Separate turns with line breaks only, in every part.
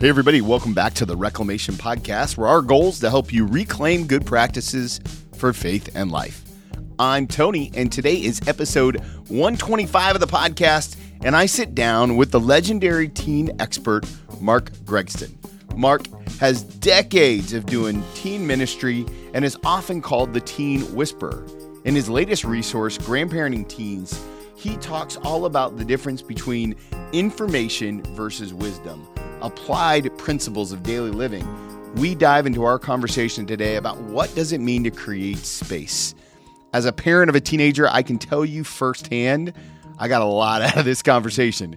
Hey, everybody, welcome back to the Reclamation Podcast, where our goal is to help you reclaim good practices for faith and life. I'm Tony, and today is episode 125 of the podcast, and I sit down with the legendary teen expert, Mark Gregston. Mark has decades of doing teen ministry and is often called the teen whisperer. In his latest resource, Grandparenting Teens, he talks all about the difference between information versus wisdom applied principles of daily living, we dive into our conversation today about what does it mean to create space. As a parent of a teenager, I can tell you firsthand, I got a lot out of this conversation,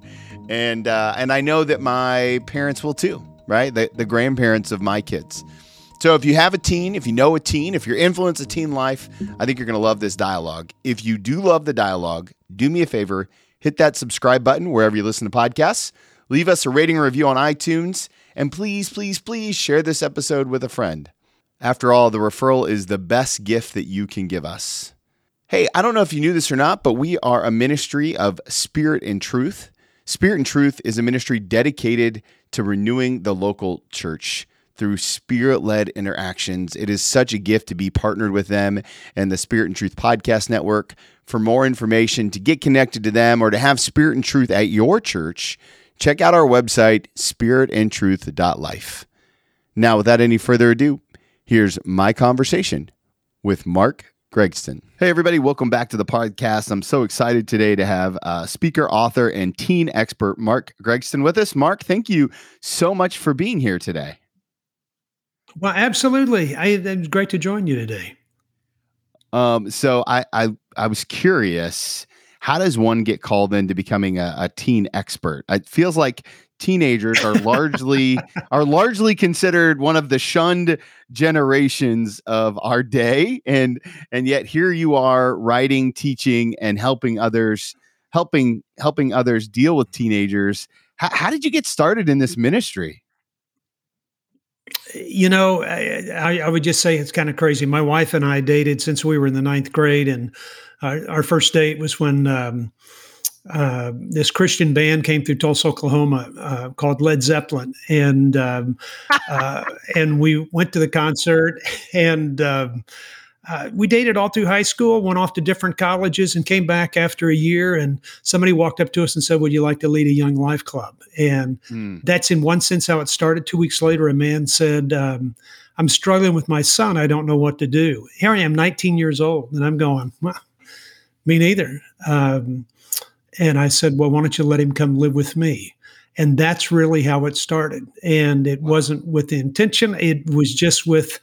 and uh, and I know that my parents will too, right? The, the grandparents of my kids. So if you have a teen, if you know a teen, if you're influenced a teen life, I think you're going to love this dialogue. If you do love the dialogue, do me a favor, hit that subscribe button wherever you listen to podcasts. Leave us a rating or review on iTunes, and please, please, please share this episode with a friend. After all, the referral is the best gift that you can give us. Hey, I don't know if you knew this or not, but we are a ministry of Spirit and Truth. Spirit and Truth is a ministry dedicated to renewing the local church through spirit led interactions. It is such a gift to be partnered with them and the Spirit and Truth Podcast Network. For more information, to get connected to them, or to have Spirit and Truth at your church, check out our website, spiritandtruth.life. Now, without any further ado, here's my conversation with Mark Gregston. Hey, everybody, welcome back to the podcast. I'm so excited today to have uh, speaker, author, and teen expert Mark Gregston with us. Mark, thank you so much for being here today.
Well, absolutely. I, it's great to join you today.
Um, so I, I, I was curious how does one get called into becoming a, a teen expert? It feels like teenagers are largely are largely considered one of the shunned generations of our day. And and yet here you are writing teaching and helping others helping helping others deal with teenagers. How, how did you get started in this ministry?
Uh, you know I, I would just say it's kind of crazy. My wife and i dated since we were in the ninth grade and our, our first date was when um, uh, this Christian band came through Tulsa, Oklahoma, uh, called Led Zeppelin, and um, uh, and we went to the concert, and um, uh, we dated all through high school. Went off to different colleges, and came back after a year. And somebody walked up to us and said, "Would you like to lead a young life club?" And mm. that's in one sense how it started. Two weeks later, a man said. Um, I'm struggling with my son. I don't know what to do. Here I am, 19 years old, and I'm going, well, me neither. Um, and I said, well, why don't you let him come live with me? And that's really how it started. And it wasn't with the intention, it was just with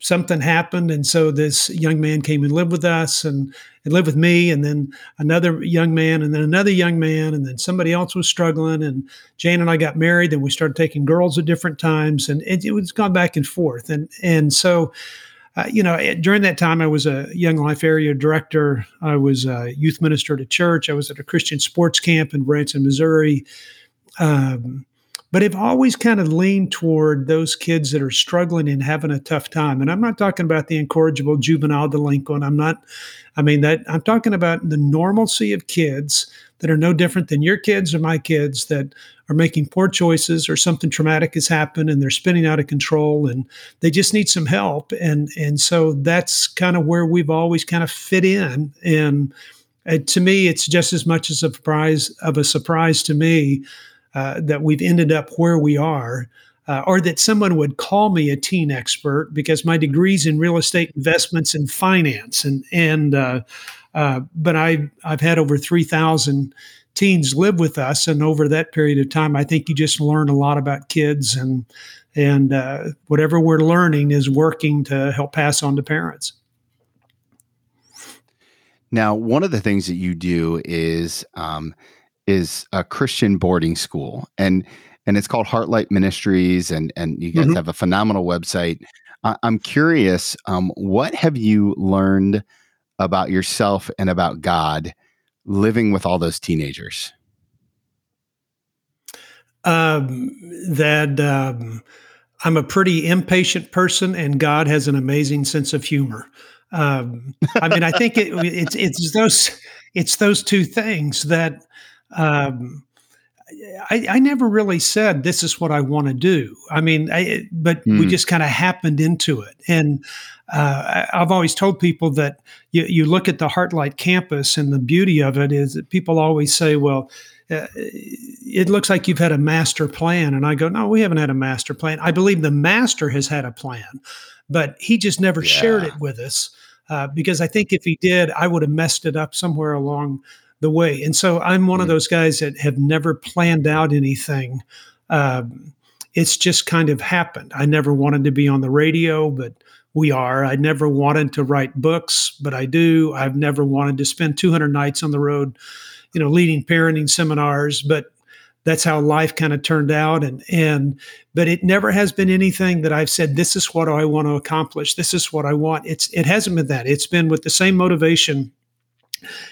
something happened. And so this young man came and lived with us and, and lived with me, and then another young man, and then another young man, and then somebody else was struggling. And Jane and I got married, and we started taking girls at different times, and it, it was gone back and forth. And and so uh, you know, during that time, I was a Young Life area director. I was a youth minister at a church. I was at a Christian sports camp in Branson, Missouri. Um, but I've always kind of leaned toward those kids that are struggling and having a tough time. And I'm not talking about the incorrigible juvenile delinquent. I'm not, I mean, that I'm talking about the normalcy of kids that are no different than your kids or my kids that are making poor choices or something traumatic has happened and they're spinning out of control and they just need some help. And and so that's kind of where we've always kind of fit in. And uh, to me it's just as much as a surprise of a surprise to me uh, that we've ended up where we are uh, or that someone would call me a teen expert because my degrees in real estate investments and finance and and uh, but I I've had over three thousand teens live with us, and over that period of time, I think you just learn a lot about kids, and and uh, whatever we're learning is working to help pass on to parents.
Now, one of the things that you do is um, is a Christian boarding school, and and it's called Heartlight Ministries, and and you guys mm-hmm. have a phenomenal website. I, am curious, um, what have you learned about yourself and about God living with all those teenagers?
Um, that um, I'm a pretty impatient person, and God has an amazing sense of humor. Um, I mean, I think it, it's it's those it's those two things that um, I, I, never really said this is what I want to do. I mean, I, but mm. we hmm. just kind of happened into it. And uh, I've always told people that you, you look at the Heartlight campus, and the beauty of it is that people always say, "Well, uh, it looks like you've had a master plan," and I go, "No, we haven't had a master plan. I believe the master has had a plan, but he just never yeah. shared it with us." Uh, because I think if he did, I would have messed it up somewhere along the way. And so I'm one mm of those guys that have never planned out anything. Um, it's just kind of happened. I never wanted to be on the radio, but we are. I never wanted to write books, but I do. I've never wanted to spend 200 nights on the road, you know, leading parenting seminars, but that's how life kind of turned out and and but it never has been anything that I've said this is what I want to accomplish. This is what I want. It's it hasn't been that. It's been with the same motivation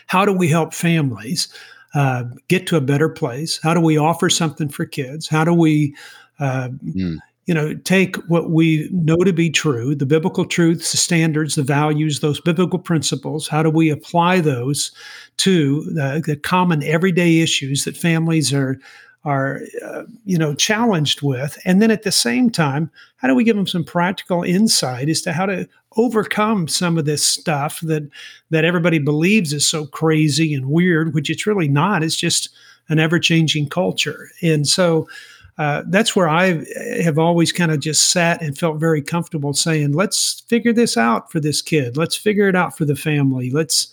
how do we help families uh, get to a better place? How do we offer something for kids? How do we, uh, mm. you know, take what we know to be true, the biblical truths, the standards, the values, those biblical principles? How do we apply those to the, the common everyday issues that families are are uh, you know challenged with and then at the same time how do we give them some practical insight as to how to overcome some of this stuff that that everybody believes is so crazy and weird which it's really not it's just an ever-changing culture and so uh, that's where I have always kind of just sat and felt very comfortable saying, let's figure this out for this kid. Let's figure it out for the family. Let's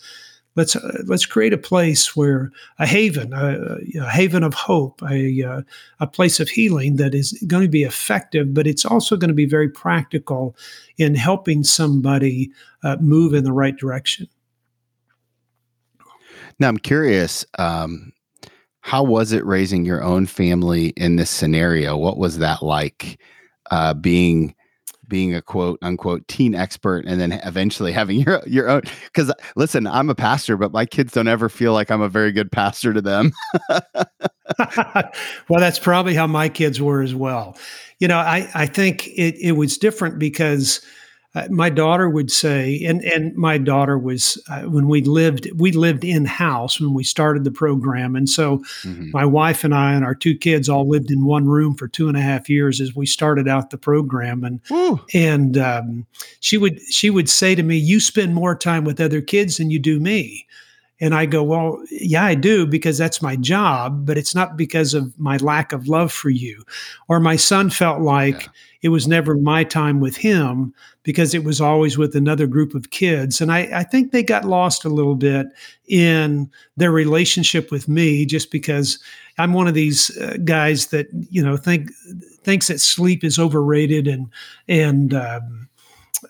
let's uh, let's create a place where a haven, a, a haven of hope, a uh, a place of healing that is going to be effective, but it's also going to be very practical in helping somebody uh, move in the right direction.
Now, I'm curious. Um, how was it raising your own family in this scenario? What was that like? Uh, being being a quote unquote teen expert and then eventually having your your own because listen i'm a pastor but my kids don't ever feel like i'm a very good pastor to them.
Well that's probably how my kids were as well. You know i i think it, it was different because uh, my daughter would say, and and my daughter was uh, when we lived we lived in house when we started the program, and so mm-hmm. my wife and I and our two kids all lived in one room for two and a half years as we started out the program, and and um, she would she would say to me, "You spend more time with other kids than you do me." And I go, well, yeah, I do because that's my job, but it's not because of my lack of love for you. Or my son felt like yeah. it was never my time with him because it was always with another group of kids. And I, I think they got lost a little bit in their relationship with me just because I'm one of these uh, guys that, you know, think thinks that sleep is overrated and, and, um,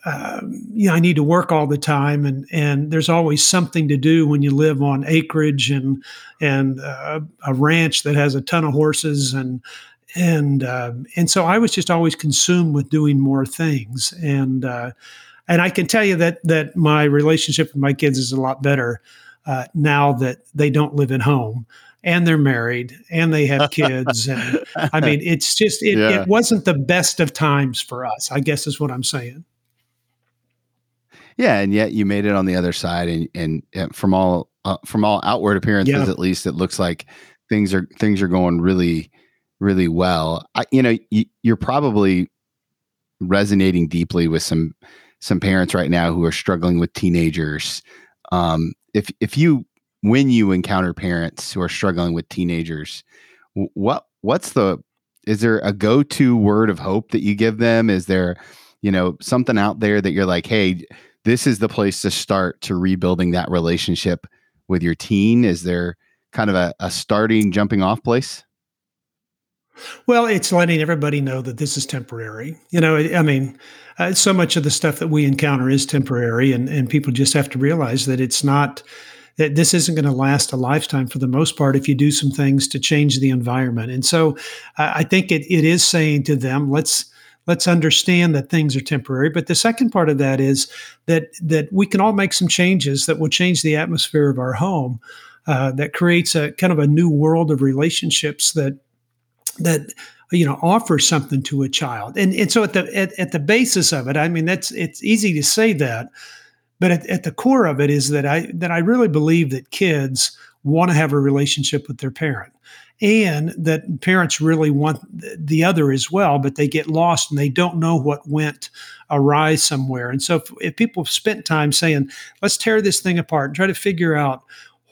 uh, you know, I need to work all the time, and and there's always something to do when you live on acreage and and uh, a ranch that has a ton of horses and and uh, and so I was just always consumed with doing more things, and uh, and I can tell you that that my relationship with my kids is a lot better uh, now that they don't live at home and they're married and they have kids. And i mean it's just it, yeah. it wasn't the best of times for us i guess is what i'm saying
yeah, and yet you made it on the other side, and and, from all uh, from all outward appearances, yeah. at least, it looks like things are things are going really, really well. I, you know, you, you're probably resonating deeply with some some parents right now who are struggling with teenagers. Um, if if you when you encounter parents who are struggling with teenagers, what what's the is there a go to word of hope that you give them? Is there you know something out there that you're like, hey, this is the place to start to rebuilding that relationship with your teen? Is there kind of a, a starting jumping off place?
Well, it's letting everybody know that this is temporary. You know, I mean, uh, so much of the stuff that we encounter is temporary, and, and people just have to realize that it's not, that this isn't going to last a lifetime for the most part if you do some things to change the environment. And so uh, I think it, it is saying to them, let's, let's understand that things are temporary. But the second part of that is that that we can all make some changes that will change the atmosphere of our home. Uh, that creates a kind of a new world of relationships that that you know offers something to a child. And and so at the at, at the basis of it, I mean that's it's easy to say that, but at, at the core of it is that I that I really believe that kids want to have a relationship with their parent and that parents really want the other as well, but they get lost and they don't know what went awry somewhere. And so if, if people spent time saying, let's tear this thing apart and try to figure out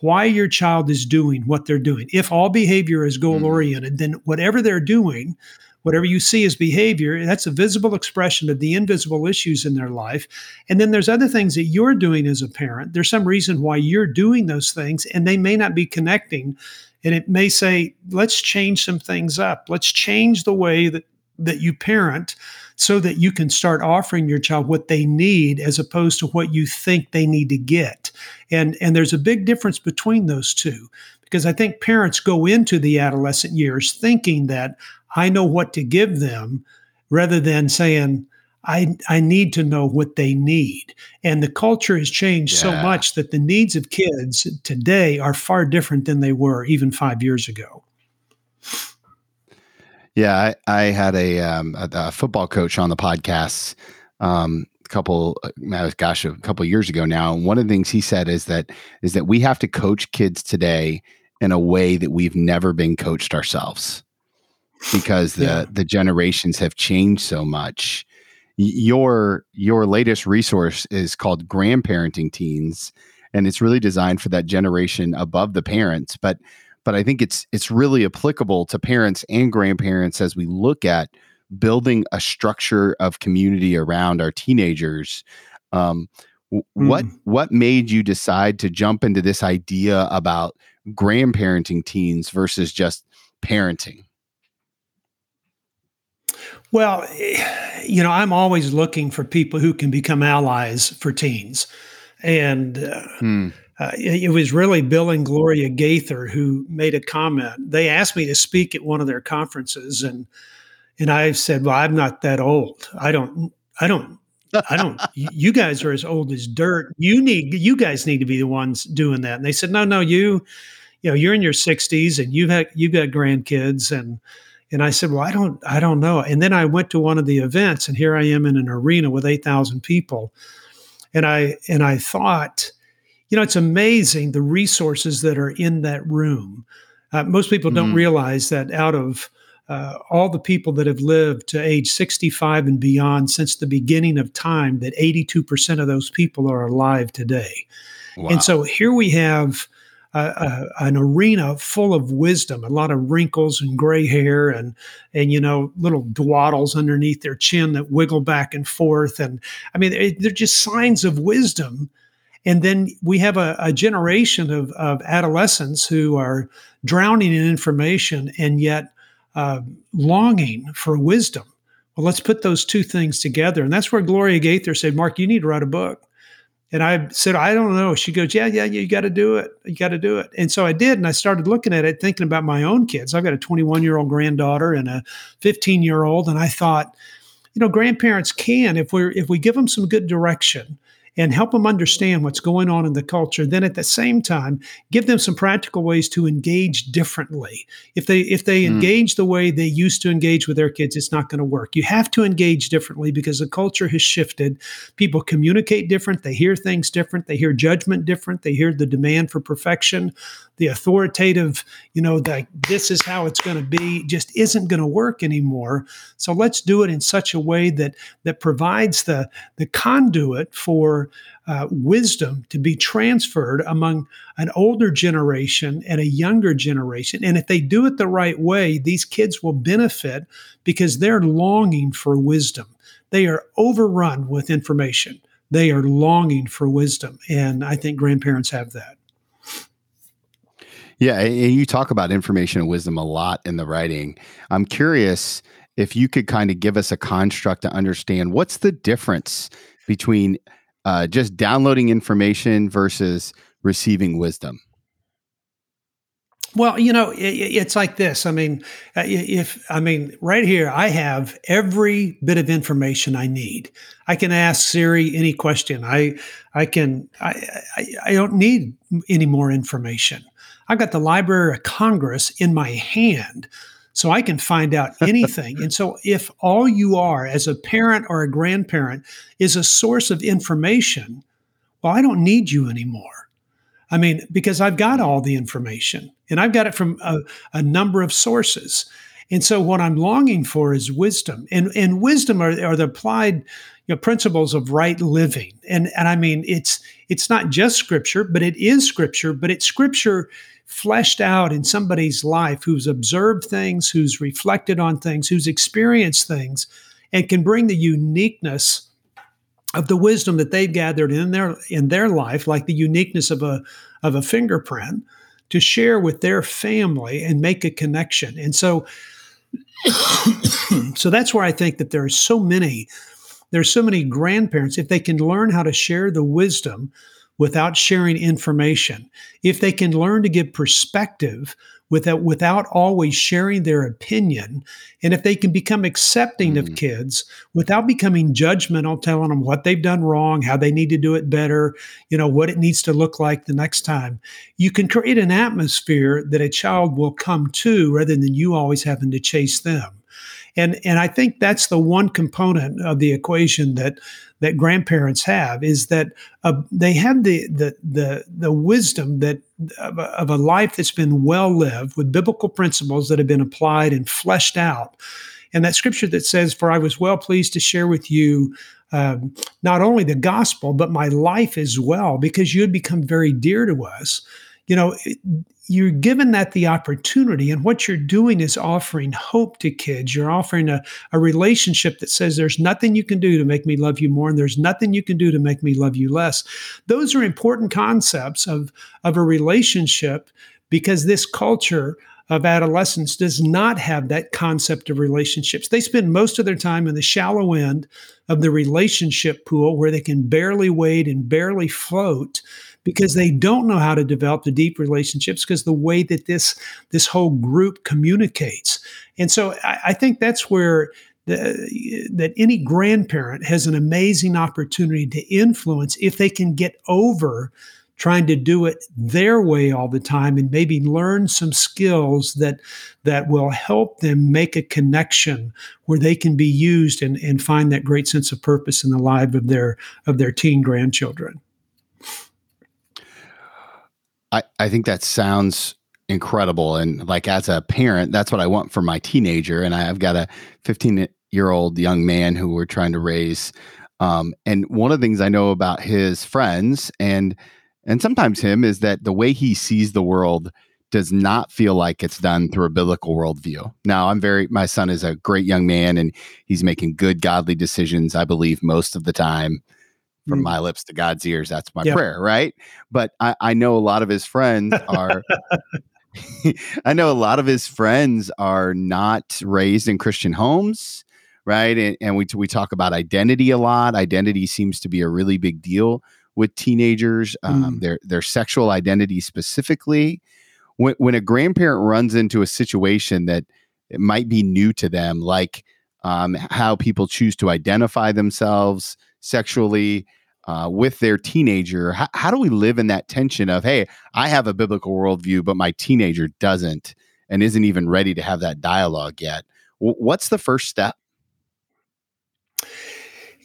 why your child is doing what they're doing. If all behavior is goal oriented, mm. then whatever they're doing, whatever you see as behavior, that's a visible expression of the invisible issues in their life. And then there's other things that you're doing as a parent. There's some reason why you're doing those things, and they may not be connecting and it may say let's change some things up. Let's change the way that that you parent so that you can start offering your child what they need as opposed to what you think they need to get. And and there's a big difference between those two because i think parents go into the adolescent years thinking that i know what to give them rather than saying I, I need to know what they need. And the culture has changed yeah. so much that the needs of kids today are far different than they were even five years ago.
Yeah, I, I had a, um, a, a, football coach on the podcast um, a couple, uh, gosh, a couple years ago now. And one of the things he said is that is that we have to coach kids today in a way that we've never been coached ourselves because the yeah. the generations have changed so much your your latest resource is called grandparenting teens and it's really designed for that generation above the parents but but i think it's it's really applicable to parents and grandparents as we look at building a structure of community around our teenagers um, mm. what what made you decide to jump into this idea about grandparenting teens versus just parenting
well, you know, I'm always looking for people who can become allies for teens. And uh, hmm. uh, it, was really Bill and Gloria Gaither who made a comment. They asked me to speak at one of their conferences, and and I said, "Well, I'm not that old. I don't, I don't, I don't. you guys are as old as dirt. You need, you guys need to be the ones doing that." And they said, "No, no, you, you know, you're in your 60s and you've had, you've got grandkids and." And I said, "Well, I don't, I don't know." And then I went to one of the events, and here I am in an arena with eight thousand people, and I and I thought, you know, it's amazing the resources that are in that room. Uh, most people don't mm-hmm. realize that out of uh, all the people that have lived to age 65 and beyond since the beginning of time, that 82% of those people are alive today. Wow. And so here we have an arena full of wisdom, a lot of wrinkles and gray hair, and and you know little dwaddles underneath their chin that wiggle back and forth, and I mean it, they're just signs of wisdom. And then we have a, a generation of, of adolescents who are drowning in information and yet uh, longing for wisdom. Well, let's put those two things together. And that's where Gloria Gaither said, Mark, you need to write a book. And I said, I don't know. She goes, Yeah, yeah, you got to do it. You got to do it. And so I did. And I started looking at it, thinking about my own kids. I've got a 21 year old granddaughter and a 15 year old. And I thought, you know, grandparents can, if we're, if we give them some good direction and help them understand what's going on in the culture. Then at the same time give them some practical ways to engage differently. If they if they mm. engage the way they used to engage with their kids it's not going to work. You have to engage differently because the culture has shifted. People communicate different they hear things different they hear judgment different they hear the demand for perfection the authoritative, you know, that this is how it's going to be just isn't going to work anymore. So let's do it in such a way that that provides the the conduit for uh, wisdom to be transferred among an older generation and a younger generation. And if they do it the right way, these kids will benefit because they're longing for wisdom. They are overrun with information. They are longing for wisdom. And I think grandparents have that.
Yeah, and you talk about information and wisdom a lot in the writing. I'm curious if you could kind of give us a construct to understand what's the difference between uh, just downloading information versus receiving wisdom.
Well, you know, it, it's like this. I mean, uh, if I mean, right here, I have every bit of information I need. I can ask Siri any question. I, I can. I, I, I don't need any more information. I've got the Library of Congress in my hand. So I can find out anything. and so, if all you are as a parent or a grandparent is a source of information, well, I don't need you anymore. I mean, because I've got all the information and I've got it from a, a number of sources. And so what I'm longing for is wisdom. And and wisdom are, are the applied you know, principles of right living. And and I mean it's it's not just scripture, but it is scripture, but it's scripture fleshed out in somebody's life who's observed things, who's reflected on things, who's experienced things, and can bring the uniqueness of the wisdom that they've gathered in their in their life, like the uniqueness of a of a fingerprint, to share with their family and make a connection. And so so that's where I think that there are so many there's so many grandparents if they can learn how to share the wisdom without sharing information if they can learn to give perspective without without always sharing their opinion and if they can become accepting mm-hmm. of kids without becoming judgmental telling them what they've done wrong how they need to do it better you know what it needs to look like the next time you can create an atmosphere that a child will come to rather than you always having to chase them and and I think that's the one component of the equation that that grandparents have is that uh, they have the the the the wisdom that of a, of a life that's been well lived with biblical principles that have been applied and fleshed out. And that scripture that says, "For I was well pleased to share with you um, not only the gospel but my life as well, because you had become very dear to us." You know, you're given that the opportunity and what you're doing is offering hope to kids you're offering a, a relationship that says there's nothing you can do to make me love you more and there's nothing you can do to make me love you less those are important concepts of, of a relationship because this culture of adolescence does not have that concept of relationships. They spend most of their time in the shallow end of the relationship pool where they can barely wade and barely float because they don't know how to develop the deep relationships because the way that this this whole group communicates. And so I, I think that's where the, that any grandparent has an amazing opportunity to influence if they can get over trying to do it their way all the time and maybe learn some skills that that will help them make a connection where they can be used and, and find that great sense of purpose in the life of their of their teen grandchildren.
I, I think that sounds incredible. And like as a parent, that's what I want for my teenager. And I, I've got a 15 year old young man who we're trying to raise. Um, and one of the things I know about his friends and and sometimes him is that the way he sees the world does not feel like it's done through a biblical worldview. Now, I'm very, my son is a great young man and he's making good, godly decisions, I believe, most of the time from mm. my lips to God's ears. That's my yep. prayer, right? But I, I know a lot of his friends are. I know a lot of his friends are not raised in Christian homes, right? And, and we we talk about identity a lot. Identity seems to be a really big deal with teenagers. Um, mm. Their their sexual identity specifically. When when a grandparent runs into a situation that it might be new to them, like um, how people choose to identify themselves sexually, uh, with their teenager how, how, do we live in that tension of hey i have a biblical worldview but my teenager doesn't and isn't even ready to have that dialogue yet? W- what's the first step?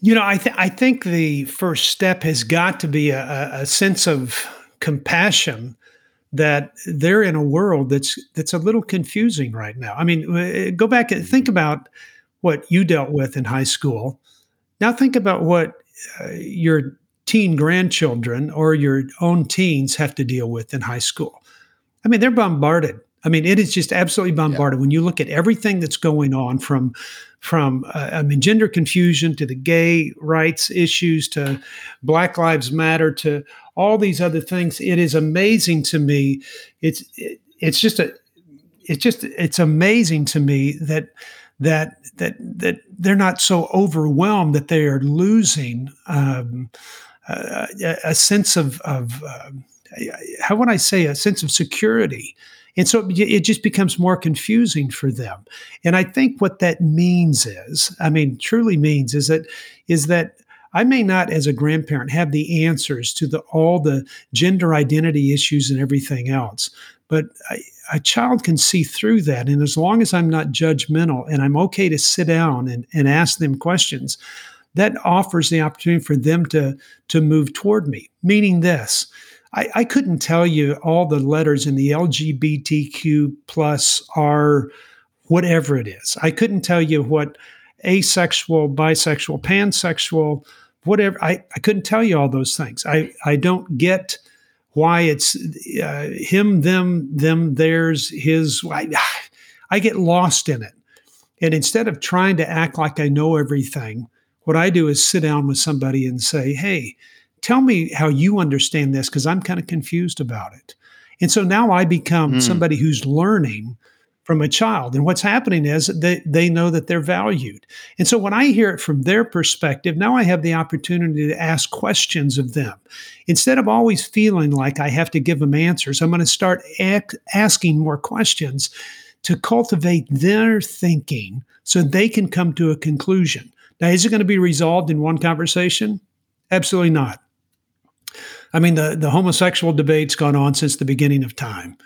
You know I, th- I think the first step has got to be a, a sense of compassion that they're in a world that's that's a little confusing right now. I mean go back and think mm-hmm. about what you dealt with in high school. Now think about what uh, your teen grandchildren or your own teens have to deal with in high school. I mean, they're bombarded. I mean, it is just absolutely bombarded. Yeah. When you look at everything that's going on from from uh, I mean gender confusion to the gay rights issues to Black Lives Matter to all these other things, it is amazing to me. It's it, it's just a it's just it's amazing to me that that that that they're not so overwhelmed that they are losing um, a, a, sense of, of uh, how would I say a sense of security. And so it just becomes more confusing for them. And I think what that means is, I mean, truly means is that is that I may not, as a grandparent, have the answers to the all the gender identity issues and everything else. But I, a child can see through that. And as long as I'm not judgmental and I'm okay to sit down and, and ask them questions, that offers the opportunity for them to, to move toward me. Meaning this, I, I couldn't tell you all the letters in the LGBTQ plus R, whatever it is. I couldn't tell you what asexual, bisexual, pansexual, whatever. I, I couldn't tell you all those things. I, I don't get why it's uh, him, them, them, theirs, his. I, I get lost in it. And instead of trying to act like I know everything, what I do is sit down with somebody and say, hey, tell me how you understand this because I'm kind of confused about it. And so now I become mm. somebody who's learning from a child. And what's happening is they, they know that they're valued. And so when I hear it from their perspective, now I have the opportunity to ask questions of them. Instead of always feeling like I have to give them answers, I'm going to start ac- asking more questions to cultivate their thinking so they can come to a conclusion. Now, is it going to be resolved in one conversation? Absolutely not. I mean, the, the homosexual debate's gone on since the beginning of time.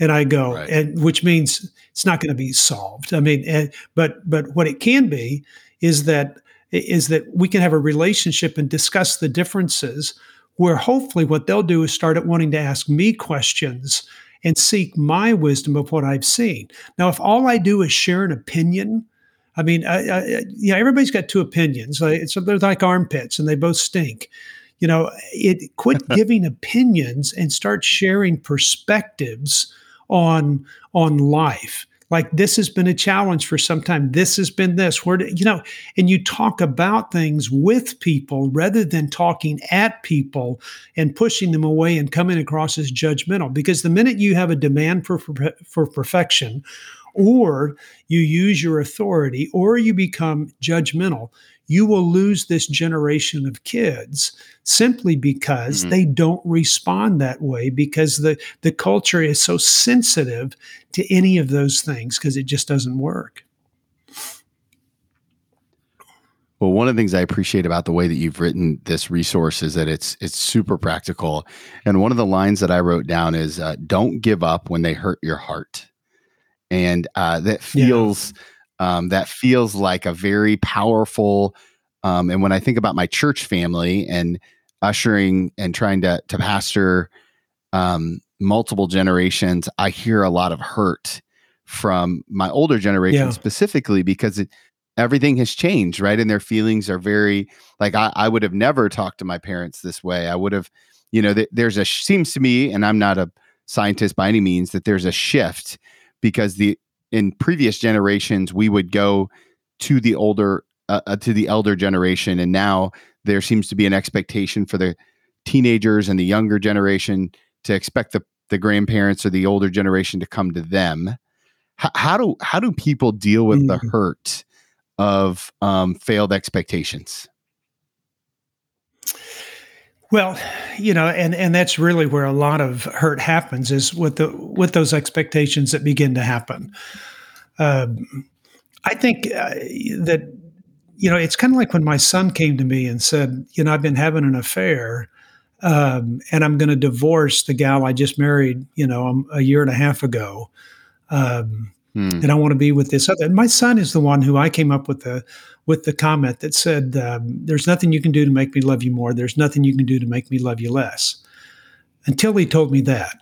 And I go, right. and which means it's not going to be solved. I mean, and, but but what it can be is that is that we can have a relationship and discuss the differences where hopefully what they'll do is start wanting to ask me questions and seek my wisdom of what I've seen. Now, if all I do is share an opinion, I mean, I, I, you know, everybody's got two opinions. So they're like armpits, and they both stink. You know, it quit giving opinions and start sharing perspectives on on life. Like this has been a challenge for some time. This has been this. Where you know and you talk about things with people rather than talking at people and pushing them away and coming across as judgmental. Because the minute you have a demand for for, for perfection or you use your authority or you become judgmental you will lose this generation of kids simply because mm-hmm. they don't respond that way because the, the culture is so sensitive to any of those things because it just doesn't work.
Well, one of the things I appreciate about the way that you've written this resource is that it's it's super practical. And one of the lines that I wrote down is uh, "Don't give up when they hurt your heart," and uh, that feels yeah um, that feels like a very powerful. Um, and when I think about my church family and ushering and trying to to pastor um, multiple generations, I hear a lot of hurt from my older generation yeah. specifically because it, everything has changed, right? And their feelings are very like I, I would have never talked to my parents this way. I would have, you know, th- there's a seems to me, and I'm not a scientist by any means, that there's a shift because the in previous generations we would go to the older uh, uh, to the elder generation and now there seems to be an expectation for the teenagers and the younger generation to expect the, the grandparents or the older generation to come to them H- how do how do people deal with mm-hmm. the hurt of um, failed expectations
well, you know, and and that's really where a lot of hurt happens is with the with those expectations that begin to happen. Um, I think uh, that you know it's kind of like when my son came to me and said, you know, I've been having an affair, um, and I'm going to divorce the gal I just married, you know, um, a year and a half ago. Um, hmm. And I want to be with this other. And my son is the one who I came up with the with the comment that said, um, There's nothing you can do to make me love you more. There's nothing you can do to make me love you less. Until he told me that.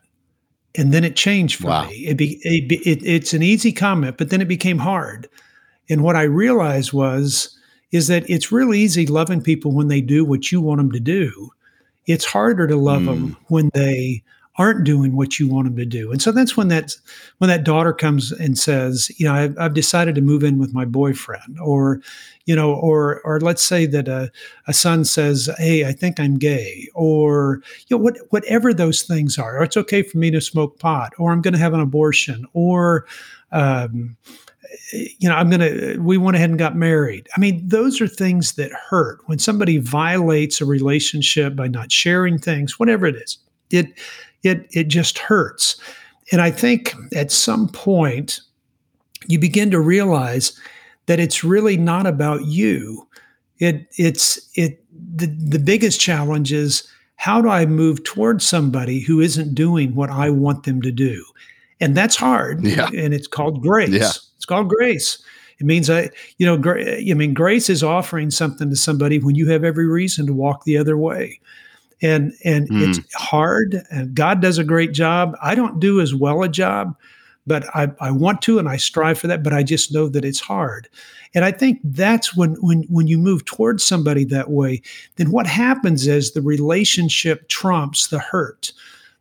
And then it changed for wow. me. It be, it, it, it's an easy comment, but then it became hard. And what I realized was, is that it's really easy loving people when they do what you want them to do. It's harder to love mm. them when they aren't doing what you want them to do. And so that's when that when that daughter comes and says, you know, I've, I've decided to move in with my boyfriend, or you know, or or let's say that a, a son says, hey, I think I'm gay, or you know, what whatever those things are, or it's okay for me to smoke pot, or I'm going to have an abortion, or um, you know, I'm going to, we went ahead and got married. I mean, those are things that hurt when somebody violates a relationship by not sharing things, whatever it is. It, it it just hurts. And I think at some point you begin to realize that it's really not about you. It it's it the, the biggest challenge is how do I move towards somebody who isn't doing what I want them to do? And that's hard. Yeah. And it's called grace. Yeah. It's called grace. It means I, you know, gra- I mean, grace is offering something to somebody when you have every reason to walk the other way. And and mm. it's hard and god does a great job. I don't do as well a job but I, I want to and i strive for that but i just know that it's hard. And i think that's when when when you move towards somebody that way then what happens is the relationship trumps the hurt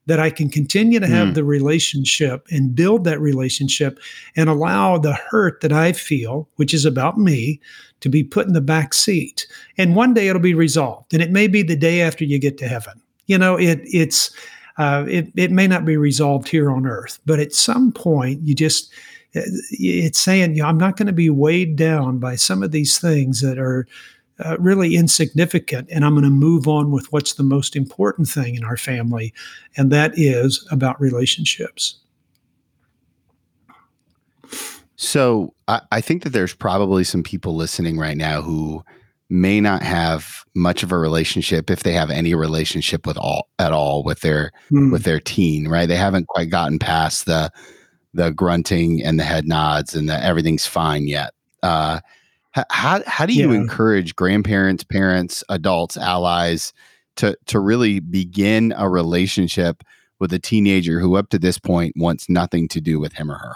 that I can continue to have mm. the relationship and build that relationship and allow the hurt that I feel, which is about me, to be put in the back seat. And one day it'll be resolved. And it may be the day after you get to heaven. You know, it it's uh, it, it may not be resolved here on earth, but at some point you just it's saying, you know, I'm not going to be weighed down by some of these things that are uh, really insignificant, and I'm going to move on with what's the most important thing in our family, and that is about relationships.
So I, I think that there's probably some people listening right now who may not have much of a relationship if they have any relationship with all at all with their mm. with their teen right they haven't quite gotten past the the grunting and the head nods and the everything's fine yet uh, how how do you yeah. encourage grandparents, parents, adults, allies to to really begin a relationship with a teenager who up to this point wants nothing to do with him or her?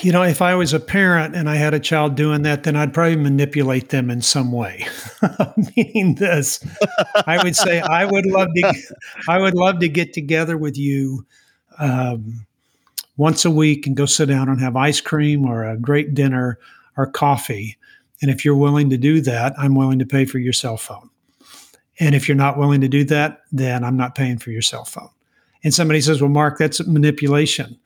You know, if I was a parent and I had a child doing that, then I'd probably manipulate them in some way. Meaning this, I would say, I would love to, I would love to get together with you, um, once a week and go sit down and have ice cream or a great dinner or coffee. And if you're willing to do that, I'm willing to pay for your cell phone. And if you're not willing to do that, then I'm not paying for your cell phone. And somebody says, Well, Mark, that's manipulation.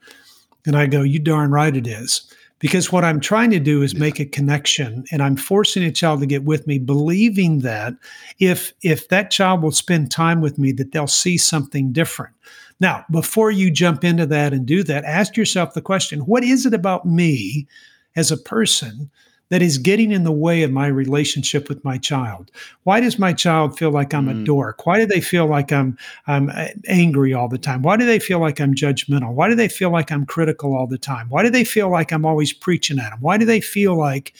And I go, You darn right it is. Because what I'm trying to do is make a connection and I'm forcing a child to get with me, believing that if if that child will spend time with me, that they'll see something different. Now, before you jump into that and do that, ask yourself the question what is it about me as a person that is getting in the way of my relationship with my child? Why does my child feel like I'm mm. a dork? Why do they feel like I'm I'm uh, angry all the time? Why do they feel like I'm judgmental? Why do they feel like I'm critical all the time? Why do they feel like I'm always preaching at them? Why do they feel like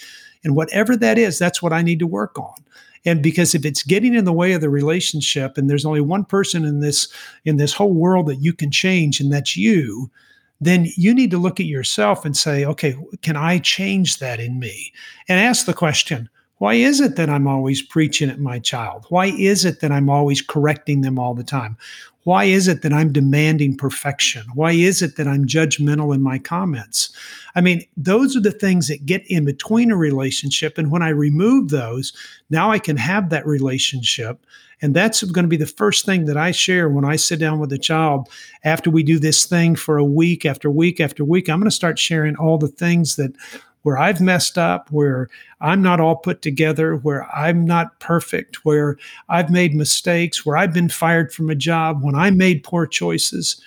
and whatever that is, that's what I need to work on. And because if it's getting in the way of the relationship and there's only one person in this in this whole world that you can change and that's you, then you need to look at yourself and say, okay, can I change that in me? And ask the question, why is it that I'm always preaching at my child? Why is it that I'm always correcting them all the time? Why is it that I'm demanding perfection? Why is it that I'm judgmental in my comments? I mean, those are the things that get in between a relationship. And when I remove those, now I can have that relationship. And that's going to be the first thing that I share when I sit down with a child after we do this thing for a week after week after week. I'm going to start sharing all the things that where I've messed up, where I'm not all put together, where I'm not perfect, where I've made mistakes, where I've been fired from a job, when I made poor choices,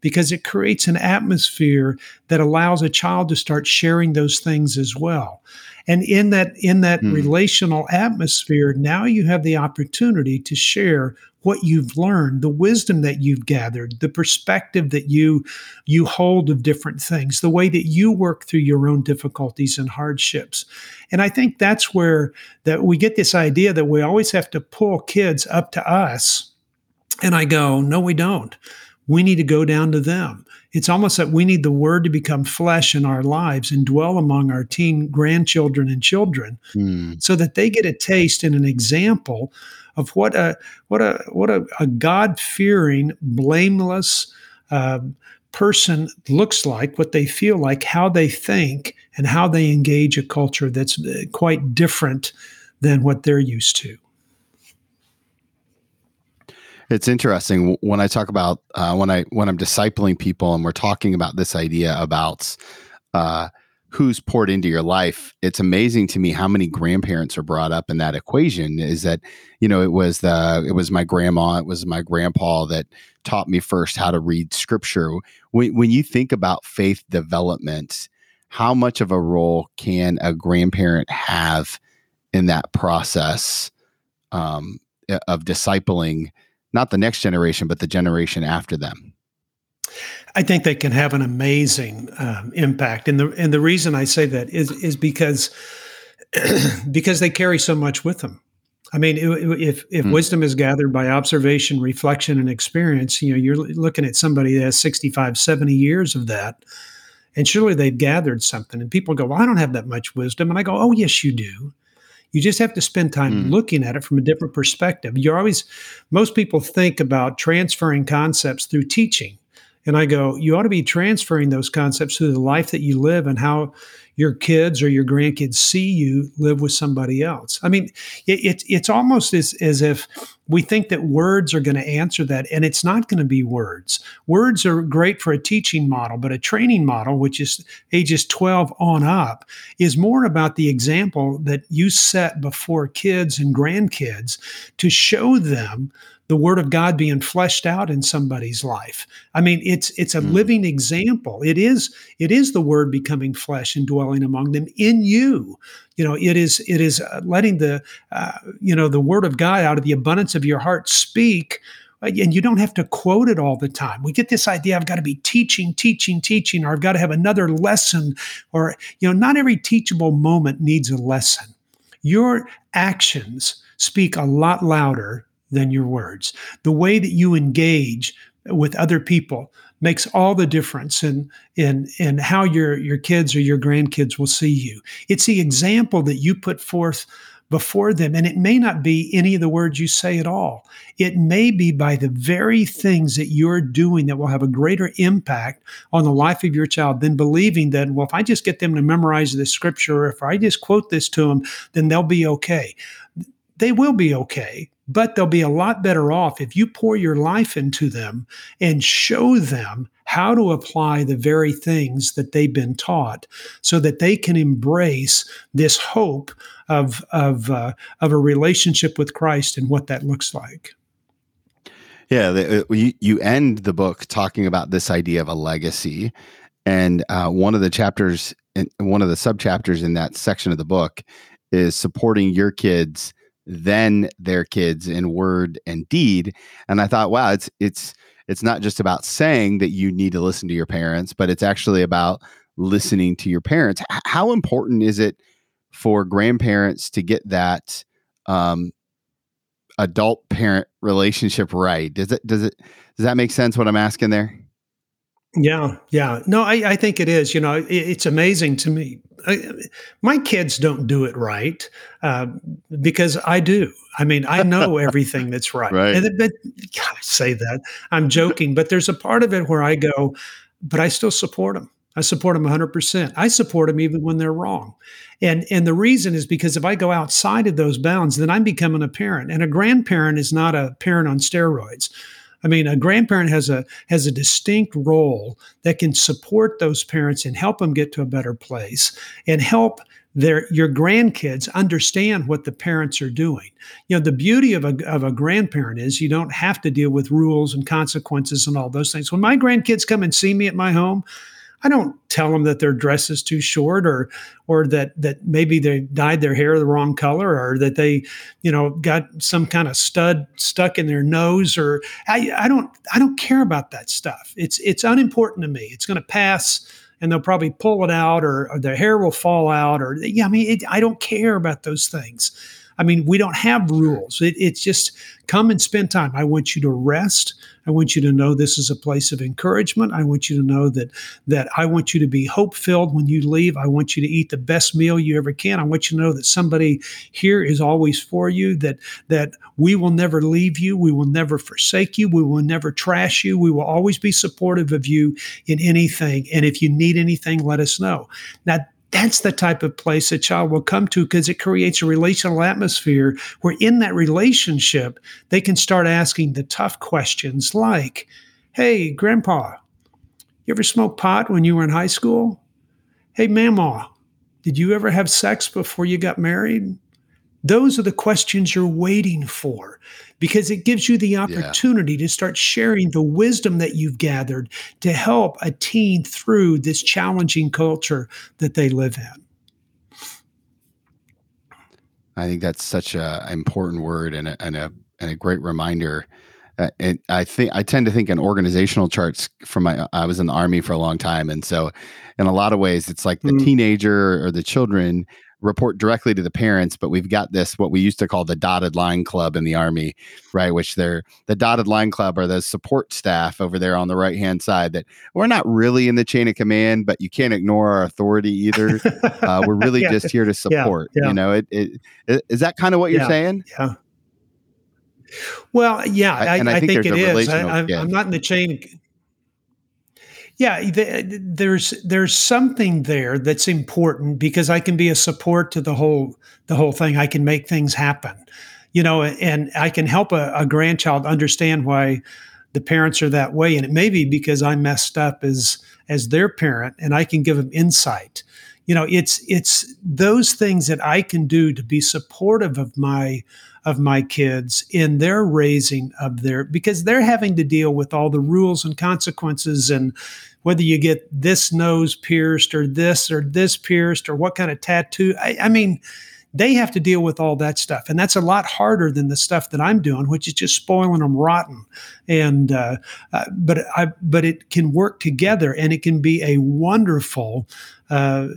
because it creates an atmosphere that allows a child to start sharing those things as well. And in that in that mm. relational atmosphere, now you have the opportunity to share what you've learned, the wisdom that you've gathered, the perspective that you you hold of different things, the way that you work through your own difficulties and hardships. And I think that's where that we get this idea that we always have to pull kids up to us. And I go, no, we don't. We need to go down to them. It's almost that we need the word to become flesh in our lives and dwell among our teen grandchildren and children mm. so that they get a taste and an example of what a what a what a, a God fearing, blameless uh, person looks like, what they feel like, how they think, and how they engage a culture that's uh, quite different than what they're used to.
It's interesting. When I talk about uh, when I when I'm discipling people and we're talking about this idea about uh, who's poured into your life it's amazing to me how many grandparents are brought up in that equation. Is that you know it was the it was my grandma it was my grandpa that taught me first how to read scripture. When, when you think about faith development how much of a role can a grandparent have in that process um, of discipling not the next generation but the generation after them
I think they can have an amazing um, impact, and the and the reason I say that is is because because they carry so much with them. I mean, if if mm. wisdom is gathered by observation, reflection, and experience, you know, you're looking at somebody that has 65, 70 years of that. And surely they've gathered something. And people go, Well, I don't have that much wisdom. And I go, Oh, yes, you do. You just have to spend time mm. looking at it from a different perspective. You're always, most people think about transferring concepts through teaching. And I go, you ought to be transferring those concepts through the life that you live and how your kids or your grandkids see you live with somebody else. I mean, it, it it's almost as, as if we think that words are going to answer that, and it's not going to be words. Words are great for a teaching model, but a training model, which is ages 12 on up, is more about the example that you set before kids and grandkids to show them the word of God being fleshed out in somebody's life. I mean, it's it's a mm. living example. It is it is the word becoming flesh and dwelling among them in you. You know, it is it is uh, letting the uh, you know the word of God out of the abundance of your heart speak uh, and you don't have to quote it all the time. We get this idea I've got to be teaching, teaching, teaching, or I've got to have another lesson, or, you know, not every teachable moment needs a lesson. Your actions speak a lot louder than your words. The way that you engage with other people makes all the difference in in in how your your kids or your grandkids will see you. It's the example that you put forth before them and it may not be any of the words you say at all. It may be by the very things that you're doing that will have a greater impact on the life of your child than believing that well if I just get them to memorize this scripture or if I just quote this to them then they'll be okay. They will be okay but they'll be a lot better off if you pour your life into them and show them how to apply the very things that they've been taught so that they can embrace this hope of, of, uh, of a relationship with Christ and what that looks like.
Yeah, the, uh, you, you end the book talking about this idea of a legacy. And uh, one of the chapters, one of the sub chapters in that section of the book is supporting your kids than their kids in word and deed. And I thought, wow, it's it's it's not just about saying that you need to listen to your parents, but it's actually about listening to your parents. H- how important is it for grandparents to get that um, adult parent relationship right? Does it does it does that make sense? What I'm asking there?
Yeah, yeah. No, I, I think it is. You know, it, it's amazing to me. I, my kids don't do it right uh, because I do. I mean, I know everything that's right.
right.
And, but God, I say that I'm joking, but there's a part of it where I go, but I still support them. I support them 100%. I support them even when they're wrong. And and the reason is because if I go outside of those bounds, then I'm becoming a parent. And a grandparent is not a parent on steroids. I mean, a grandparent has a has a distinct role that can support those parents and help them get to a better place and help their your grandkids understand what the parents are doing. You know, the beauty of a of a grandparent is you don't have to deal with rules and consequences and all those things. When my grandkids come and see me at my home, I don't tell them that their dress is too short or or that that maybe they dyed their hair the wrong color or that they, you know, got some kind of stud stuck in their nose or I, I don't I don't care about that stuff. It's it's unimportant to me. It's going to pass and they'll probably pull it out or, or their hair will fall out or yeah, I mean it, I don't care about those things. I mean, we don't have rules. It, it's just come and spend time. I want you to rest. I want you to know this is a place of encouragement. I want you to know that that I want you to be hope filled when you leave. I want you to eat the best meal you ever can. I want you to know that somebody here is always for you. That that we will never leave you. We will never forsake you. We will never trash you. We will always be supportive of you in anything. And if you need anything, let us know. Now that's the type of place a child will come to because it creates a relational atmosphere where in that relationship they can start asking the tough questions like hey grandpa you ever smoke pot when you were in high school? Hey mama did you ever have sex before you got married those are the questions you're waiting for because it gives you the opportunity yeah. to start sharing the wisdom that you've gathered to help a teen through this challenging culture that they live in.
I think that's such an important word and a, and a, and a great reminder. Uh, and I think I tend to think in organizational charts from my I was in the army for a long time, and so in a lot of ways it's like the mm. teenager or the children report directly to the parents, but we've got this what we used to call the dotted line club in the army, right? Which they're the dotted line club are the support staff over there on the right hand side that we're not really in the chain of command, but you can't ignore our authority either. uh, we're really yeah. just here to support. Yeah. Yeah. You know, it, it, it is that kind of what you're saying?
Yeah. Well, yeah, I, I, I think, think it is. I, am not in the chain. Yeah, uh, there's there's something there that's important because I can be a support to the whole the whole thing. I can make things happen, you know, and I can help a, a grandchild understand why the parents are that way, and it may be because I messed up as as their parent, and I can give them insight. You know, it's it's those things that I can do to be supportive of my of my kids in their raising of their because they're having to deal with all the rules and consequences and whether you get this nose pierced or this or this pierced or what kind of tattoo. I, I mean, they have to deal with all that stuff and that's a lot harder than the stuff that i'm doing which is just spoiling them rotten and uh, uh, but i but it can work together and it can be a wonderful uh,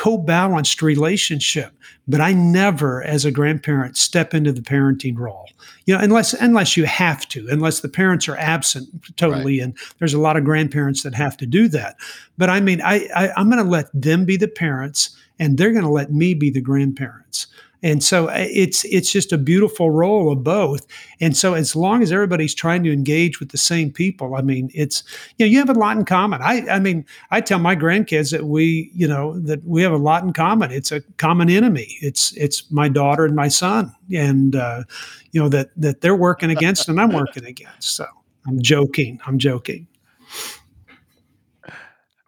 co-balanced relationship but i never as a grandparent step into the parenting role. You know unless unless you have to unless the parents are absent totally right. and there's a lot of grandparents that have to do that. But i mean i, I i'm going to let them be the parents and they're going to let me be the grandparents and so uh, it's it's just a beautiful role of both. And so as long as everybody's trying to engage with the same people, I mean, it's you know you have a lot in common. I I mean, I tell my grandkids that we you know that we have a lot in common. It's a common enemy. It's it's my daughter and my son, and uh, you know that that they're working against and I'm working against. So I'm joking. I'm joking.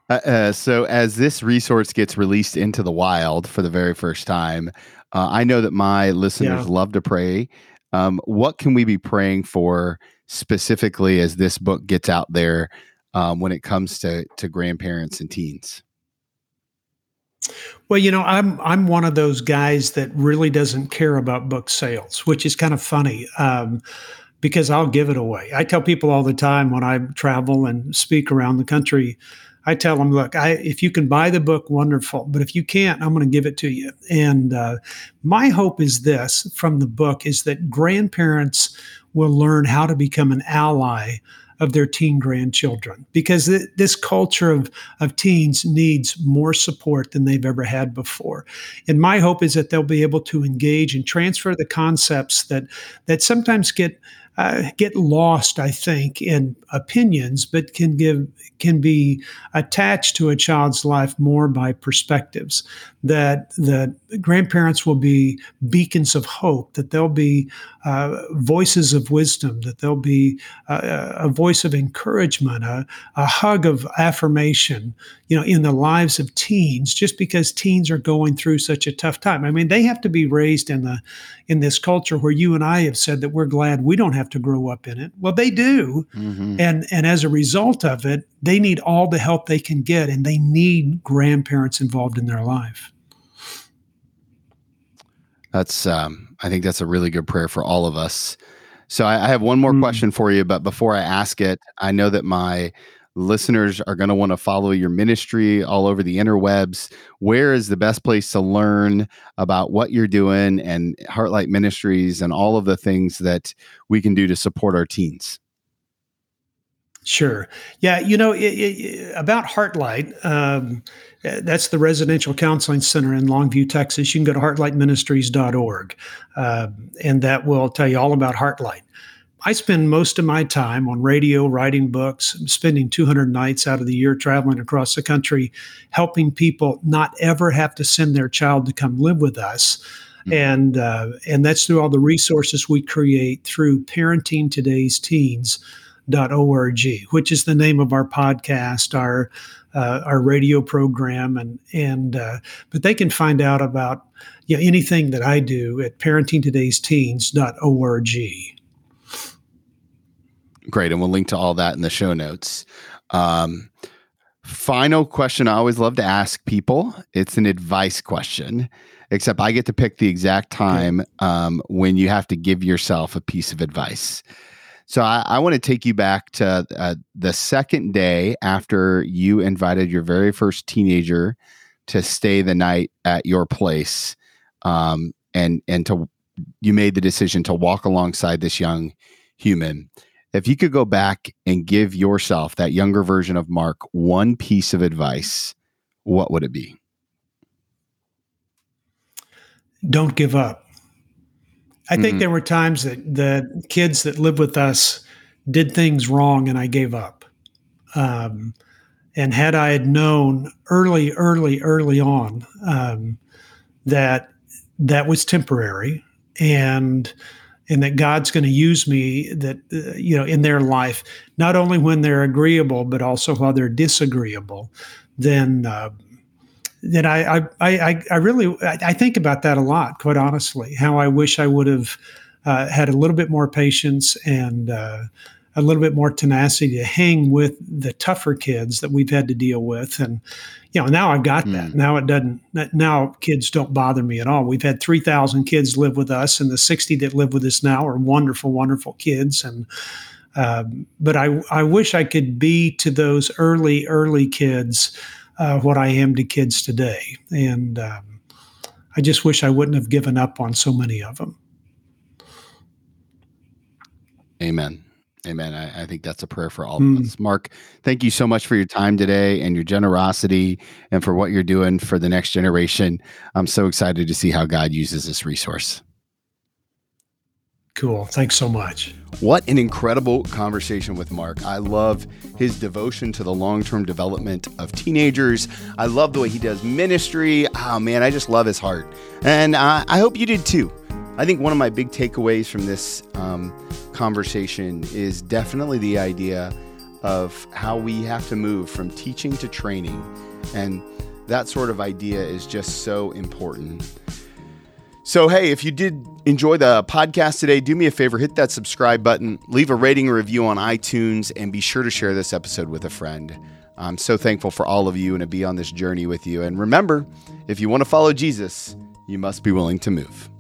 Uh, uh, so as this resource gets released into the wild for the very first time, uh, I know that my listeners yeah. love to pray. Um, what can we be praying for specifically as this book gets out there um, when it comes to to grandparents and teens?
Well, you know, I'm I'm one of those guys that really doesn't care about book sales, which is kind of funny. Um, because I'll give it away. I tell people all the time when I travel and speak around the country, I tell them, look, I, if you can buy the book, wonderful. But if you can't, I'm going to give it to you. And uh, my hope is this from the book is that grandparents will learn how to become an ally of their teen grandchildren because th- this culture of, of teens needs more support than they've ever had before. And my hope is that they'll be able to engage and transfer the concepts that that sometimes get uh, get lost, I think, in opinions, but can give can be attached to a child's life more by perspectives. That the grandparents will be beacons of hope. That they'll be uh, voices of wisdom. That they'll be uh, a voice of encouragement, a, a hug of affirmation. You know, in the lives of teens, just because teens are going through such a tough time. I mean, they have to be raised in the in this culture where you and I have said that we're glad we don't have to grow up in it. Well, they do. Mm-hmm. And and as a result of it, they need all the help they can get and they need grandparents involved in their life.
That's um, I think that's a really good prayer for all of us. So I, I have one more mm-hmm. question for you, but before I ask it, I know that my listeners are going to want to follow your ministry all over the interwebs. Where is the best place to learn about what you're doing and Heartlight Ministries and all of the things that we can do to support our teens?
Sure. Yeah. You know, it, it, about Heartlight, um, that's the residential counseling center in Longview, Texas. You can go to heartlightministries.org, uh, and that will tell you all about Heartlight. I spend most of my time on radio, writing books, spending 200 nights out of the year traveling across the country, helping people not ever have to send their child to come live with us. Mm-hmm. And uh, and that's through all the resources we create through Parenting Today's Teens. .org, which is the name of our podcast, our uh, our radio program, and and uh, but they can find out about you know, anything that I do at parentingtodaysteens.org.
Great. And we'll link to all that in the show notes. Um, final question I always love to ask people it's an advice question, except I get to pick the exact time um, when you have to give yourself a piece of advice. So I, I want to take you back to uh, the second day after you invited your very first teenager to stay the night at your place um, and and to you made the decision to walk alongside this young human. If you could go back and give yourself that younger version of Mark one piece of advice, what would it be?
Don't give up. I mm-hmm. think there were times that the kids that lived with us did things wrong and I gave up. Um, and had I had known early, early, early on um, that that was temporary and and that God's going to use me that uh, you know in their life not only when they're agreeable but also while they're disagreeable then uh, then I, I I I really I think about that a lot quite honestly how I wish I would have uh, had a little bit more patience and uh, a little bit more tenacity to hang with the tougher kids that we've had to deal with. And, you know, now I've got that. Mm. Now it doesn't, now kids don't bother me at all. We've had 3,000 kids live with us, and the 60 that live with us now are wonderful, wonderful kids. And, um, but I, I wish I could be to those early, early kids uh, what I am to kids today. And um, I just wish I wouldn't have given up on so many of them.
Amen. Amen. I, I, think that's a prayer for all mm. of us. Mark, thank you so much for your time today and your generosity and for what you're doing for the next generation. I'm so excited to see how God uses this resource.
Cool. Thanks so much.
What an incredible conversation with Mark. I love his devotion to the long term development of teenagers. I love the way he does ministry. Oh, man, I just love his heart. And uh, I hope you did too. I think one of my big takeaways from this um, conversation is definitely the idea of how we have to move from teaching to training. And that sort of idea is just so important. So, hey, if you did enjoy the podcast today, do me a favor hit that subscribe button, leave a rating or review on iTunes, and be sure to share this episode with a friend. I'm so thankful for all of you and to be on this journey with you. And remember, if you want to follow Jesus, you must be willing to move.